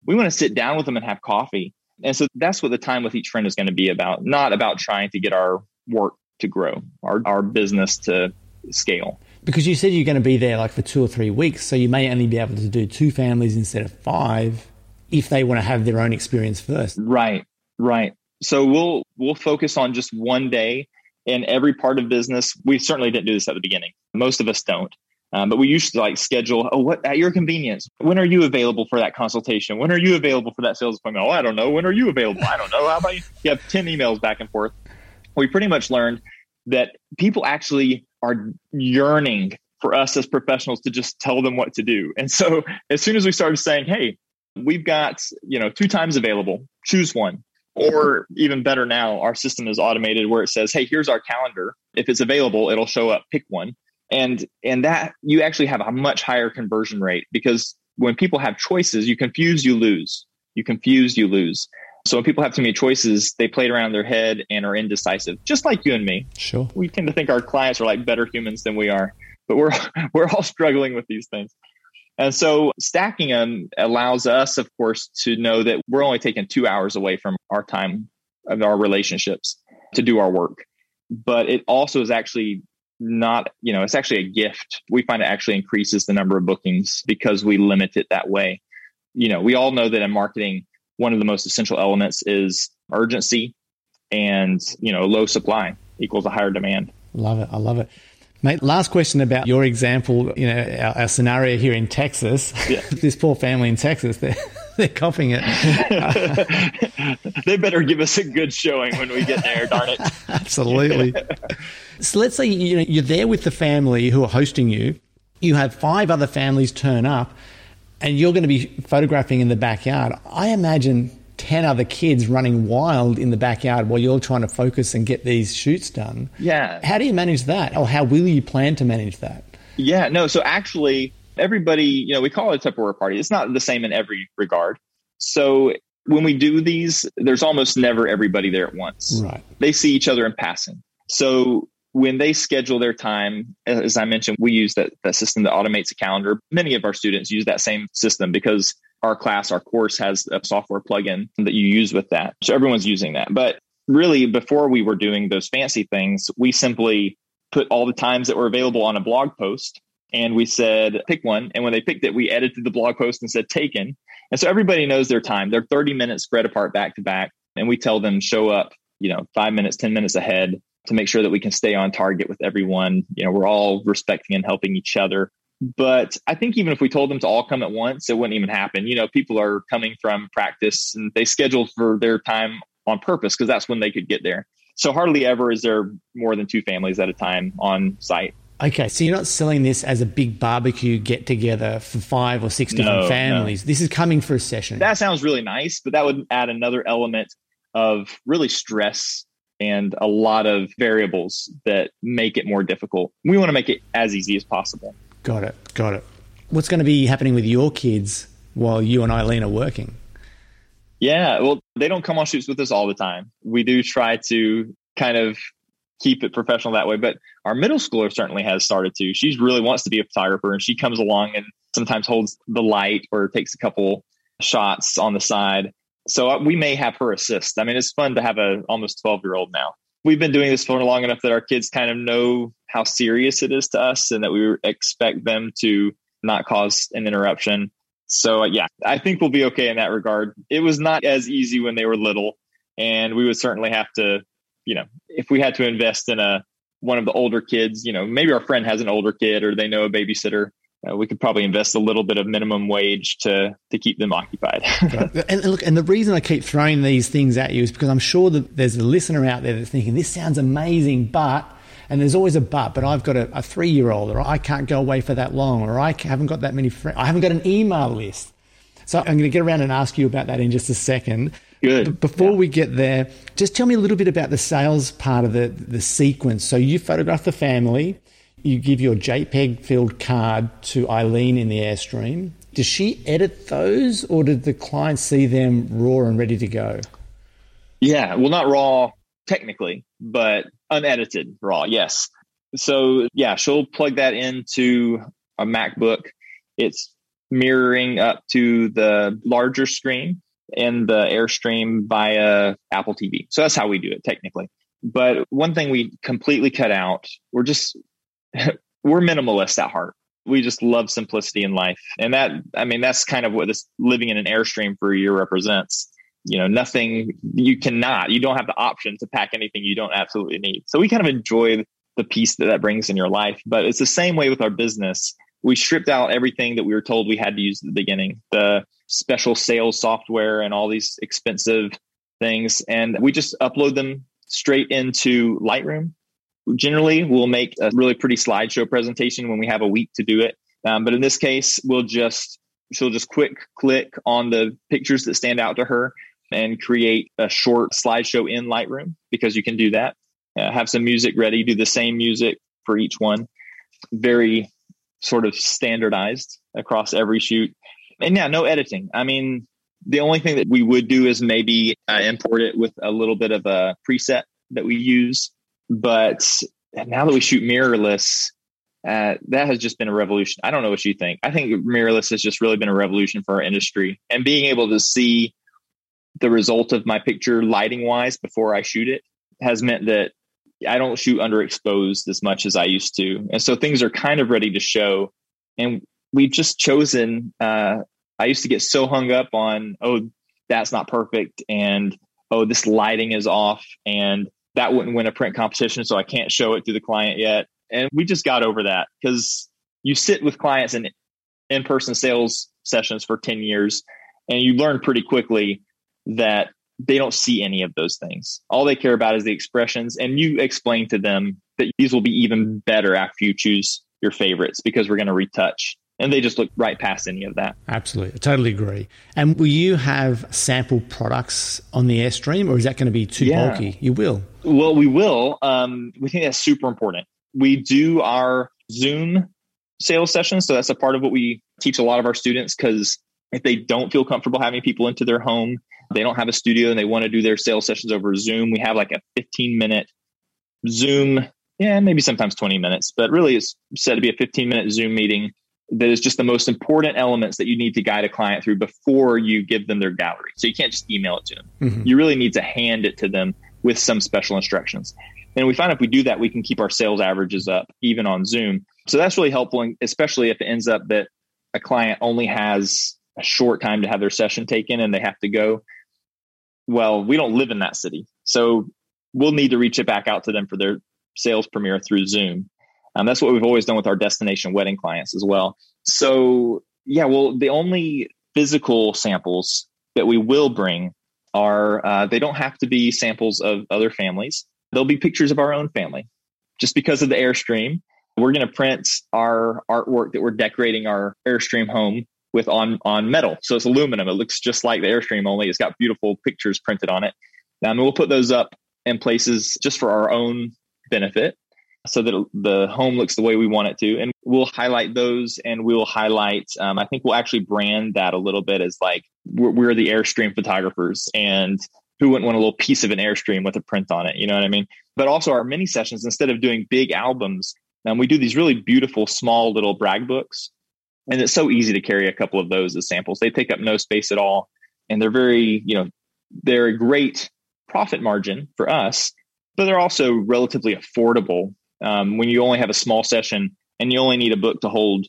We want to sit down with them and have coffee. And so that's what the time with each friend is going to be about, not about trying to get our work to grow, our, our business to scale. Because you said you're going to be there like for two or three weeks. So you may only be able to do two families instead of five if they want to have their own experience first. Right, right. So we'll we'll focus on just one day in every part of business. We certainly didn't do this at the beginning. Most of us don't. Um, but we used to like schedule, oh, what at your convenience. When are you available for that consultation? When are you available for that sales appointment? Oh, I don't know. When are you available? I don't know. How about you? (laughs) You have 10 emails back and forth. We pretty much learned that people actually are yearning for us as professionals to just tell them what to do. And so (laughs) as soon as we started saying, hey, we've got, you know, two times available, choose one. Or even better now, our system is automated where it says, "Hey, here's our calendar. If it's available, it'll show up. Pick one." And and that you actually have a much higher conversion rate because when people have choices, you confuse, you lose. You confuse, you lose. So when people have too many choices, they play it around their head and are indecisive, just like you and me. Sure. We tend to think our clients are like better humans than we are, but we're (laughs) we're all struggling with these things. And so stacking them allows us, of course, to know that we're only taking two hours away from our time of our relationships to do our work. But it also is actually not, you know, it's actually a gift. We find it actually increases the number of bookings because we limit it that way. You know, we all know that in marketing, one of the most essential elements is urgency and, you know, low supply equals a higher demand. Love it. I love it. Mate, last question about your example, you know, our, our scenario here in Texas. Yeah. (laughs) this poor family in Texas, they're, (laughs) they're coughing it. (laughs) they better give us a good showing when we get there, darn it. (laughs) Absolutely. so let's say you know, you're there with the family who are hosting you. You have five other families turn up and you're going to be photographing in the backyard. I imagine 10 other kids running wild in the backyard while you're trying to focus and get these shoots done. Yeah. How do you manage that? Or how will you plan to manage that? Yeah, no. So actually, everybody, you know, we call it a Tupperware party. It's not the same in every regard. So when we do these, there's almost never everybody there at once. Right. They see each other in passing. So when they schedule their time, as I mentioned, we use that, that system that automates a calendar. Many of our students use that same system because our class, our course has a software plugin that you use with that. So everyone's using that. But really, before we were doing those fancy things, we simply put all the times that were available on a blog post and we said, pick one. And when they picked it, we edited the blog post and said, taken. And so everybody knows their time. They're 30 minutes spread apart back to back. And we tell them, show up, you know, five minutes, 10 minutes ahead to make sure that we can stay on target with everyone. You know, we're all respecting and helping each other. But I think even if we told them to all come at once, it wouldn't even happen. You know, people are coming from practice and they scheduled for their time on purpose because that's when they could get there. So hardly ever is there more than two families at a time on site. Okay, so you're not selling this as a big barbecue get together for five or six different no, families. No. This is coming for a session. That sounds really nice, but that would add another element of really stress and a lot of variables that make it more difficult. We want to make it as easy as possible. Got it. Got it. What's going to be happening with your kids while you and Eileen are working? Yeah, well, they don't come on shoots with us all the time. We do try to kind of keep it professional that way, but our middle schooler certainly has started to. She really wants to be a photographer and she comes along and sometimes holds the light or takes a couple shots on the side. So uh, we may have her assist. I mean, it's fun to have a almost 12 year old now we've been doing this for long enough that our kids kind of know how serious it is to us and that we expect them to not cause an interruption. So, uh, yeah, I think we'll be okay in that regard. It was not as easy when they were little, and we would certainly have to, you know, if we had to invest in a one of the older kids, you know, maybe our friend has an older kid or they know a babysitter uh, we could probably invest a little bit of minimum wage to to keep them occupied. (laughs) and look, and the reason I keep throwing these things at you is because I'm sure that there's a listener out there that's thinking this sounds amazing, but and there's always a but. But I've got a, a three year old, or I can't go away for that long, or I haven't got that many friends. I haven't got an email list. So I'm going to get around and ask you about that in just a second. Good. Before yeah. we get there, just tell me a little bit about the sales part of the the sequence. So you photograph the family you give your JPEG filled card to Eileen in the Airstream. Does she edit those or did the client see them raw and ready to go? Yeah, well, not raw technically, but unedited raw, yes. So, yeah, she'll plug that into a MacBook. It's mirroring up to the larger screen in the Airstream via Apple TV. So that's how we do it technically. But one thing we completely cut out, we're just (laughs) we're minimalists at heart. We just love simplicity in life. And that, I mean, that's kind of what this living in an Airstream for a year represents. You know, nothing, you cannot, you don't have the option to pack anything you don't absolutely need. So we kind of enjoy the peace that that brings in your life. But it's the same way with our business. We stripped out everything that we were told we had to use at the beginning, the special sales software and all these expensive things. And we just upload them straight into Lightroom generally we'll make a really pretty slideshow presentation when we have a week to do it. Um, but in this case, we'll just she'll just quick click on the pictures that stand out to her and create a short slideshow in Lightroom because you can do that. Uh, have some music ready, do the same music for each one. Very sort of standardized across every shoot. And yeah, no editing. I mean, the only thing that we would do is maybe uh, import it with a little bit of a preset that we use. But now that we shoot mirrorless, uh, that has just been a revolution. I don't know what you think. I think mirrorless has just really been a revolution for our industry. And being able to see the result of my picture lighting wise before I shoot it has meant that I don't shoot underexposed as much as I used to. And so things are kind of ready to show. And we've just chosen, uh, I used to get so hung up on, oh, that's not perfect. And oh, this lighting is off. And that wouldn't win a print competition. So I can't show it to the client yet. And we just got over that because you sit with clients in in person sales sessions for 10 years and you learn pretty quickly that they don't see any of those things. All they care about is the expressions. And you explain to them that these will be even better after you choose your favorites because we're going to retouch. And they just look right past any of that. Absolutely. I totally agree. And will you have sample products on the Airstream or is that going to be too yeah. bulky? You will. Well, we will. Um, we think that's super important. We do our Zoom sales sessions. So that's a part of what we teach a lot of our students because if they don't feel comfortable having people into their home, they don't have a studio and they want to do their sales sessions over Zoom, we have like a 15 minute Zoom, yeah, maybe sometimes 20 minutes, but really it's said to be a 15 minute Zoom meeting that is just the most important elements that you need to guide a client through before you give them their gallery. So you can't just email it to them. Mm-hmm. You really need to hand it to them with some special instructions. And we find if we do that, we can keep our sales averages up even on Zoom. So that's really helpful, especially if it ends up that a client only has a short time to have their session taken and they have to go well, we don't live in that city. So we'll need to reach it back out to them for their sales premiere through Zoom. Um, that's what we've always done with our destination wedding clients as well. So, yeah, well, the only physical samples that we will bring are uh, they don't have to be samples of other families. They'll be pictures of our own family. Just because of the Airstream, we're going to print our artwork that we're decorating our Airstream home with on on metal. So it's aluminum. It looks just like the Airstream, only it's got beautiful pictures printed on it. Um, and we'll put those up in places just for our own benefit, so that the home looks the way we want it to. And we'll highlight those, and we'll highlight. Um, I think we'll actually brand that a little bit as like we're, we're the Airstream photographers, and who wouldn't want a little piece of an Airstream with a print on it? You know what I mean? But also our mini sessions, instead of doing big albums, um, we do these really beautiful small little brag books and it's so easy to carry a couple of those as samples. They take up no space at all. And they're very, you know, they're a great profit margin for us, but they're also relatively affordable. Um, when you only have a small session and you only need a book to hold,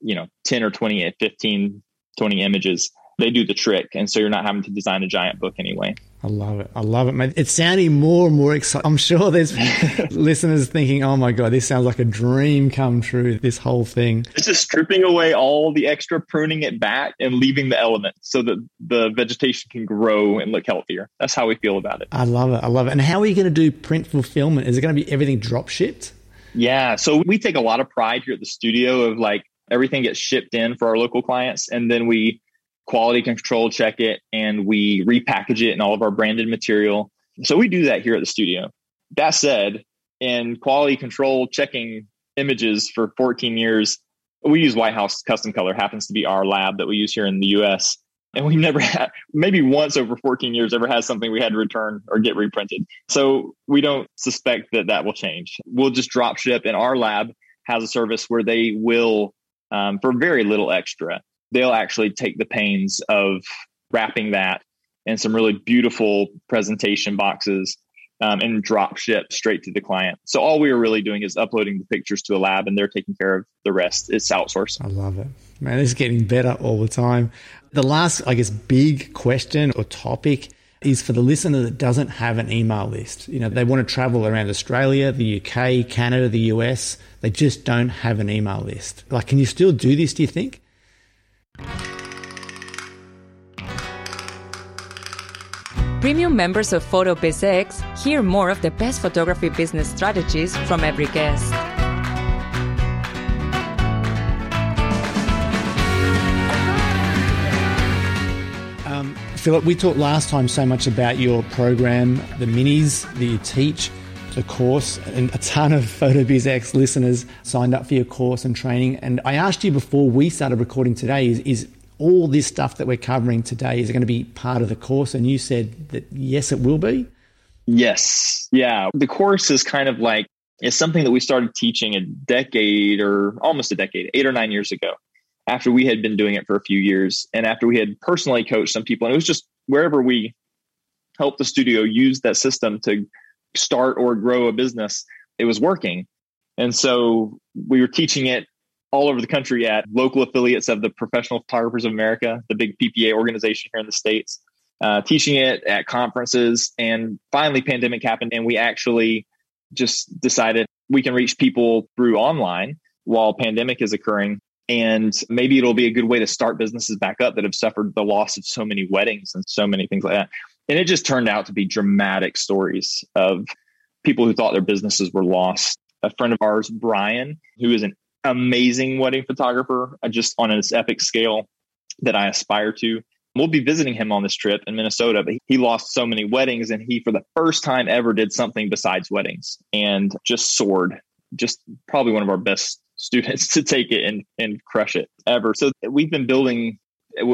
you know, 10 or 20, 15, 20 images, they do the trick. And so you're not having to design a giant book anyway. I love it. I love it, mate. It's sounding more and more exciting. I'm sure there's (laughs) listeners thinking, oh my God, this sounds like a dream come true, this whole thing. It's just stripping away all the extra, pruning it back, and leaving the elements so that the vegetation can grow and look healthier. That's how we feel about it. I love it. I love it. And how are you going to do print fulfillment? Is it going to be everything drop shipped? Yeah. So we take a lot of pride here at the studio of like everything gets shipped in for our local clients. And then we quality control check it and we repackage it in all of our branded material. So we do that here at the studio. That said, in quality control checking images for 14 years, we use White House Custom Color, happens to be our lab that we use here in the US. And we never had, maybe once over 14 years, ever had something we had to return or get reprinted. So we don't suspect that that will change. We'll just drop ship, and our lab has a service where they will, um, for very little extra, they'll actually take the pains of wrapping that in some really beautiful presentation boxes um, and drop ship straight to the client. So all we are really doing is uploading the pictures to a lab and they're taking care of the rest. It's outsourced. I love it. Man, it's getting better all the time. The last, I guess, big question or topic is for the listener that doesn't have an email list. You know, they want to travel around Australia, the UK, Canada, the US. They just don't have an email list. Like, can you still do this, do you think? Premium members of PhotoBizX hear more of the best photography business strategies from every guest. Um, Philip, we talked last time so much about your program, the minis that you teach the course, and a ton of (laughs) PhotoBizX listeners signed up for your course and training. And I asked you before we started recording today: is, is all this stuff that we're covering today is going to be part of the course. And you said that yes, it will be. Yes. Yeah. The course is kind of like, it's something that we started teaching a decade or almost a decade, eight or nine years ago, after we had been doing it for a few years. And after we had personally coached some people, and it was just wherever we helped the studio use that system to start or grow a business, it was working. And so we were teaching it all over the country at local affiliates of the Professional Photographers of America, the big PPA organization here in the States, uh, teaching it at conferences. And finally, pandemic happened, and we actually just decided we can reach people through online while pandemic is occurring. And maybe it'll be a good way to start businesses back up that have suffered the loss of so many weddings and so many things like that. And it just turned out to be dramatic stories of people who thought their businesses were lost. A friend of ours, Brian, who is an amazing wedding photographer, uh, just on an epic scale that I aspire to. We'll be visiting him on this trip in Minnesota, but he lost so many weddings and he, for the first time ever, did something besides weddings and just soared. Just probably one of our best (laughs) students to take it and, and crush it ever. So we've been building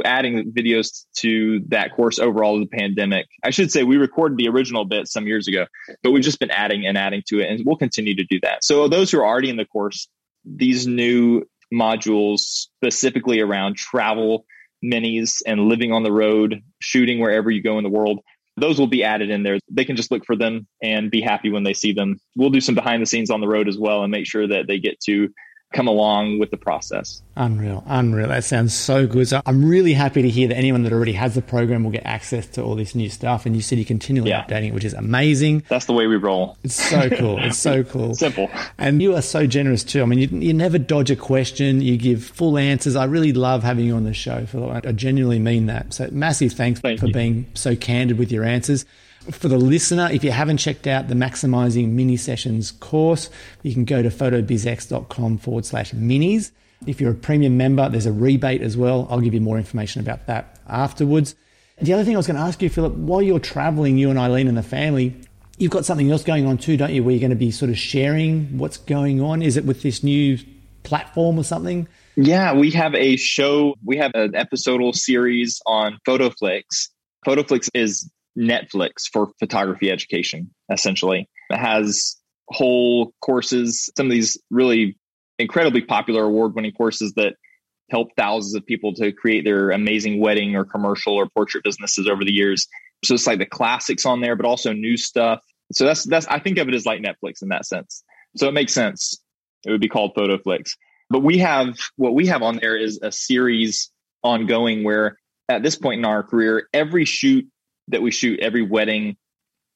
adding videos to that course overall of the pandemic. I should say we recorded the original bit some years ago, but we've just been adding and adding to it, and we'll continue to do that. So those who are already in the course, these new modules specifically around travel minis and living on the road, shooting wherever you go in the world. Those will be added in there. They can just look for them and be happy when they see them. We'll do some behind the scenes on the road as well and make sure that they get to come along with the process. Unreal, unreal. That sounds so good. So I'm really happy to hear that anyone that already has the program will get access to all this new stuff. And you said you're continually yeah. updating it, which is amazing. That's the way we roll. It's so cool. It's so (laughs) cool. Simple. And you are so generous too. I mean, you, you never dodge a question. You give full answers. I really love having you on the show. Philip. I genuinely mean that. So massive thanks Thank for you. being so candid with your answers for the listener, if you haven't checked out the Maximizing Mini Sessions course, you can go to photobizx.com forward slash minis. If you're a premium member, there's a rebate as well. I'll give you more information about that afterwards. The other thing I was going to ask you, Philip, while you're traveling, you and Eileen and the family, you've got something else going on too, don't you? Where you're going to be sort of sharing what's going on. Is it with this new platform or something? Yeah, we have a show. We have an episodal series on PhotoFlix. PhotoFlix is Netflix for photography education, essentially. It has whole courses, some of these really incredibly popular award winning courses that help thousands of people to create their amazing wedding or commercial or portrait businesses over the years. So it's like the classics on there, but also new stuff. So that's that's I think of it as like Netflix in that sense. So it makes sense. It would be called PhotoFlix. But we have what we have on there is a series ongoing where at this point in our career, every shoot that we shoot every wedding,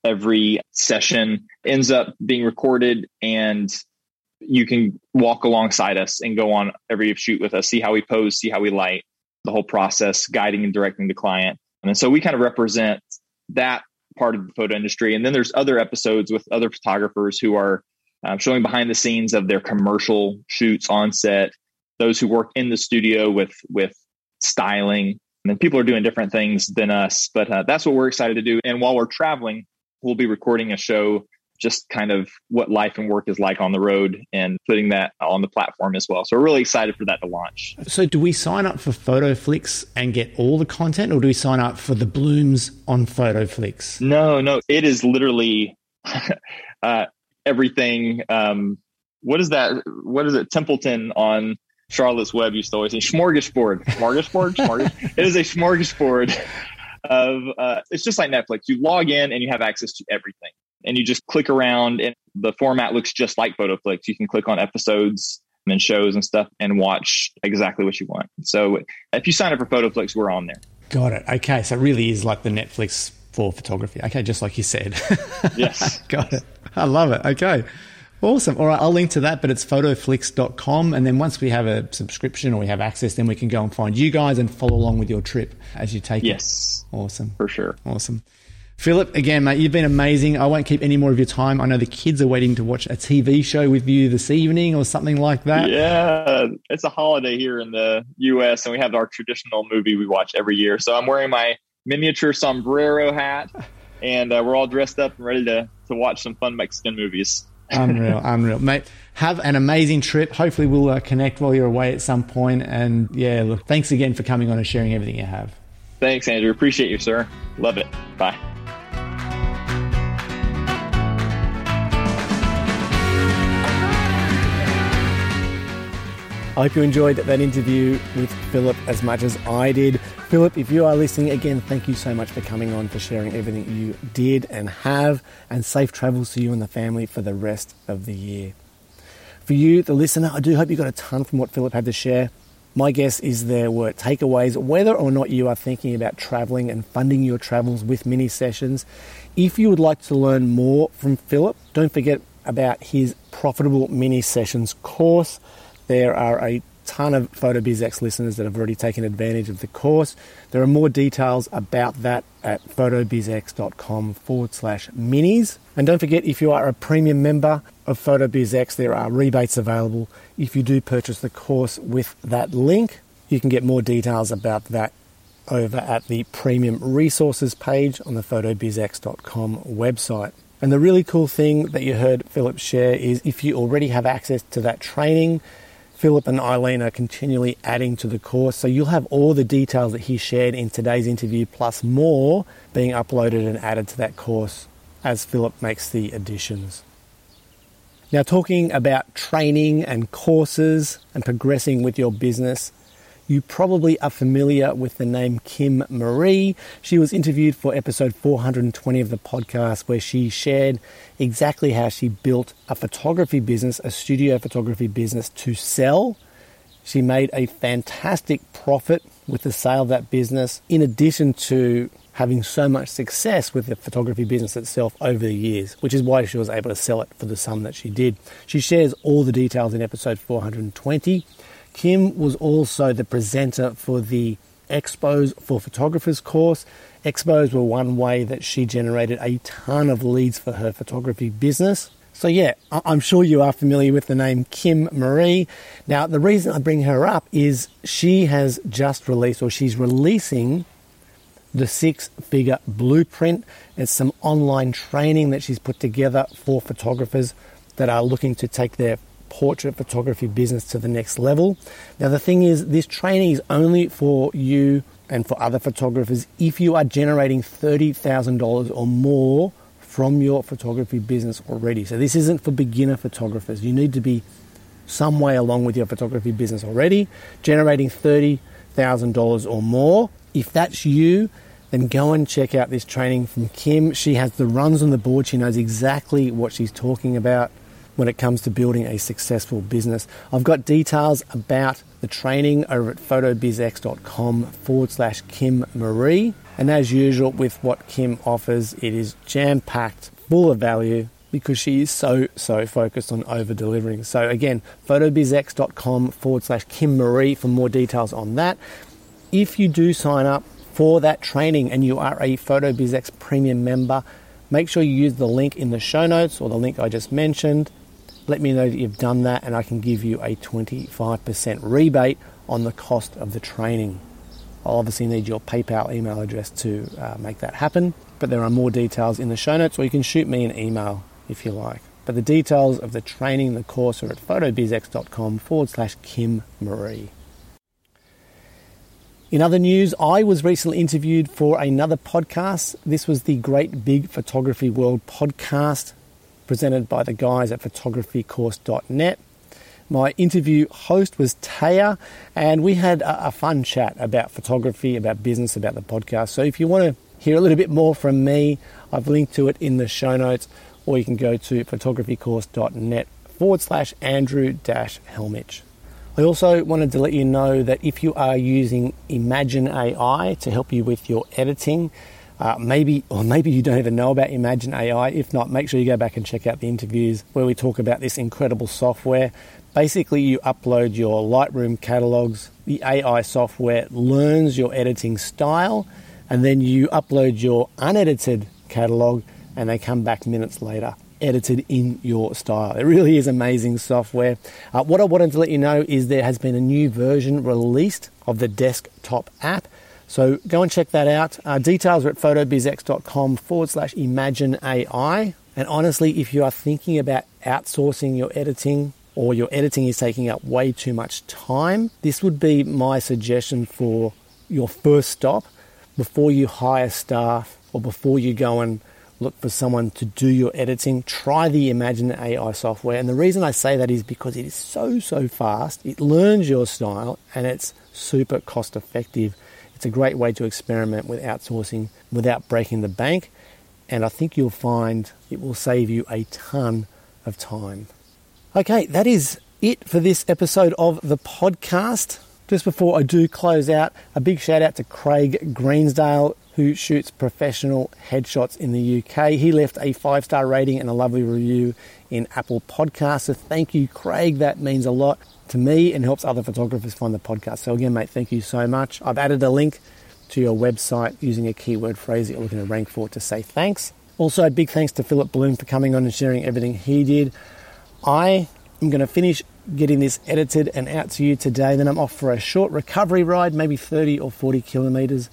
every session ends up being recorded and you can walk alongside us and go on every shoot with us, see how we pose, see how we light, the whole process, guiding and directing the client. And so we kind of represent that part of the photo industry. And then there's other episodes with other photographers who are um, showing behind the scenes of their commercial shoots on set, those who work in the studio with with styling, and people are doing different things than us, but uh, that's what we're excited to do. And while we're traveling, we'll be recording a show just kind of what life and work is like on the road and putting that on the platform as well. So we're really excited for that to launch. So do we sign up for PhotoFlix and get all the content or do we sign up for the Blumes on PhotoFlix? No, no, it is literally (laughs) uh, everything. Um, what is that? What is it? Templeton on Charlotte's Web used to always say smorgasbord, smorgasbord, smorgasbord. (laughs) it is a smorgasbord of, uh, it's just like Netflix. You log in and you have access to everything and you just click around and the format looks just like PhotoFlix. You can click on episodes and then shows and stuff and watch exactly what you want. So if you sign up for PhotoFlix, we're on there. Got it. Okay. So it really is like the Netflix for photography. Okay. Just like you said. Yes. (laughs) Got it. I love it. Okay. Awesome. All right, I'll link to that, but it's photoflix.com. And then once we have a subscription or we have access, then we can go and find you guys and follow along with your trip as you take yes, it. Yes. Awesome. For sure. Awesome. Philip, again, mate, you've been amazing. I won't keep any more of your time. I know the kids are waiting to watch a TV show with you this evening or something like that. Yeah, it's a holiday here in the U.S., and we have our traditional movie we watch every year. So I'm wearing my miniature sombrero hat, and uh, we're all dressed up and ready to, to watch some fun Mexican movies. Unreal, (laughs) unreal, mate. Have an amazing trip. Hopefully, we'll uh, connect while you're away at some point. And yeah, look, thanks again for coming on and sharing everything you have. Thanks, Andrew. Appreciate you, sir. Love it. Bye. I hope you enjoyed that interview with Philip as much as I did. Philip, if you are listening again, thank you so much for coming on, for sharing everything you did and have, and safe travels to you and the family for the rest of the year. For you, the listener, I do hope you got a ton from what Philip had to share. My guess is there were takeaways, whether or not you are thinking about traveling and funding your travels with mini sessions. If you would like to learn more from Philip, don't forget about his profitable mini sessions course. There are a ton of PhotoBizX listeners that have already taken advantage of the course. There are more details about that at photobizx.com forward slash minis. And don't forget, if you are a premium member of PhotoBizX, there are rebates available. If you do purchase the course with that link, you can get more details about that over at the premium resources page on the photobizx.com website. And the really cool thing that you heard Philip share is if you already have access to that training, Philip and Eileen are continually adding to the course, so you'll have all the details that he shared in today's interview, plus more being uploaded and added to that course as Philip makes the additions. Now, talking about training and courses and progressing with your business, you probably are familiar with the name Kim Marie. She was interviewed for episode 420 of the podcast, where she shared exactly how she built a photography business, a studio photography business to sell. She made a fantastic profit with the sale of that business, in addition to having so much success with the photography business itself over the years, which is why she was able to sell it for the sum that she did. She shares all the details in episode 420. Kim was also the presenter for the Expos for Photographers course. Expos were one way that she generated a ton of leads for her photography business. So, yeah, I'm sure you are familiar with the name Kim Marie. Now, the reason I bring her up is she has just released, or she's releasing, the six figure blueprint. It's some online training that she's put together for photographers that are looking to take their portrait photography business to the next level. Now, the thing is, this training is only for you and for other photographers if you are generating $30,000 or more from your photography business already. So, this isn't for beginner photographers. You need to be some way along with your photography business already, generating $30,000 or more. If that's you, then go and check out this training from Kim. She has the runs on the board, she knows exactly what she's talking about when it comes to building a successful business. I've got details about the training over at photobizx.com forward slash Kim Marie. And as usual, with what Kim offers, it is jam packed, full of value because she is so, so focused on over delivering. So, again, photobizx.com forward slash Kim Marie for more details on that. If you do sign up for that training and you are a PhotoBizX premium member, make sure you use the link in the show notes or the link I just mentioned let me know that you've done that and I can give you a 25% rebate on the cost of the training. I'll obviously need your PayPal email address to uh, make that happen, but there are more details in the show notes, or you can shoot me an email if you like. But the details of the training, the course, are at photobizx.com forward slash Kim Marie. In other news, I was recently interviewed for another podcast. This was the Great Big Photography World podcast presented by the guys at photographycourse.net. My interview host was Taya, and we had a, a, fun chat about photography, about business, about the podcast. So if you want to hear a little bit more from me, I've linked to it in the show notes, or you can go to photographycourse.net forward slash Andrew dash Hellmich. I also wanted to let you know that if you are using Imagen AI to help you with your editing, uh, maybe, or maybe you don't even know about Imagen AI. If not, make sure you go back and check out the interviews where we talk about this incredible software. Basically, you upload your Lightroom catalogs, the AI software learns your editing style, and then you upload your unedited catalog, and they come back minutes later edited in your style. It really is amazing software. Uh, what I wanted to let you know is there has been a new version released of the desktop app. So go and check that out. Uh, details are at photobizx.com forward slash imagen AI. And honestly, if you are thinking about outsourcing your editing or your editing is taking up way too much time, this would be my suggestion for your first stop before you hire staff or before you go and look for someone to do your editing, try the Imagen AI software. And the reason I say that is because it is so, so fast. It learns your style and it's super cost effective. It's a great way to experiment with outsourcing without breaking the bank. And I think you'll find it will save you a ton of time. Okay, that is it for this episode of the podcast. Just before I do close out, a big shout out to Craig Greensdale, who shoots professional headshots in the UK. He left a five star rating and a lovely review in Apple Podcasts. So thank you, Craig. That means a lot to me and helps other photographers find the podcast. So, again, mate, thank you so much. I've added a link to your website using a keyword phrase that you're looking to rank for to say thanks. Also, a big thanks to Philip Blume for coming on and sharing everything he did. I am going to finish getting this edited and out to you today. Then I'm off for a short recovery ride, maybe 30 or 40 kilometres,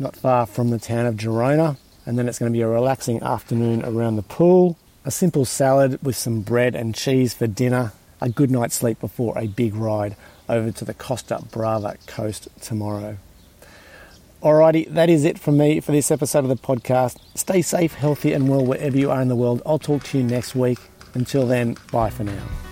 not far from the town of Girona. And then it's going to be a relaxing afternoon around the pool, a simple salad with some bread and cheese for dinner, a good night's sleep before a big ride over to the Costa Brava coast tomorrow. Alrighty, that is it from me for this episode of the podcast. Stay safe, healthy, and well wherever you are in the world. I'll talk to you next week. Until then, bye for now.